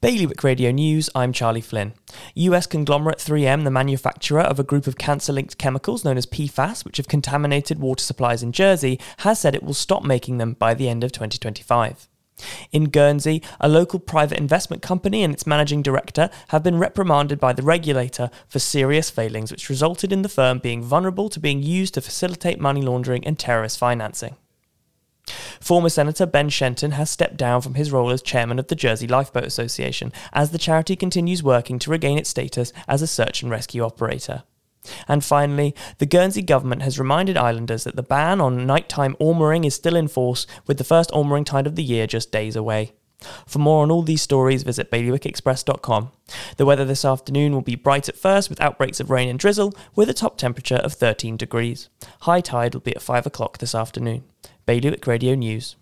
Bailiwick Radio News, I'm Charlie Flynn. US conglomerate 3M, the manufacturer of a group of cancer linked chemicals known as PFAS, which have contaminated water supplies in Jersey, has said it will stop making them by the end of 2025. In Guernsey, a local private investment company and its managing director have been reprimanded by the regulator for serious failings, which resulted in the firm being vulnerable to being used to facilitate money laundering and terrorist financing. Former Senator Ben Shenton has stepped down from his role as chairman of the Jersey Lifeboat Association as the charity continues working to regain its status as a search and rescue operator. And finally, the Guernsey government has reminded islanders that the ban on nighttime ormering is still in force, with the first ormering tide of the year just days away. For more on all these stories, visit bailiwickexpress.com. The weather this afternoon will be bright at first with outbreaks of rain and drizzle, with a top temperature of 13 degrees. High tide will be at 5 o'clock this afternoon. Bailiwick Radio News.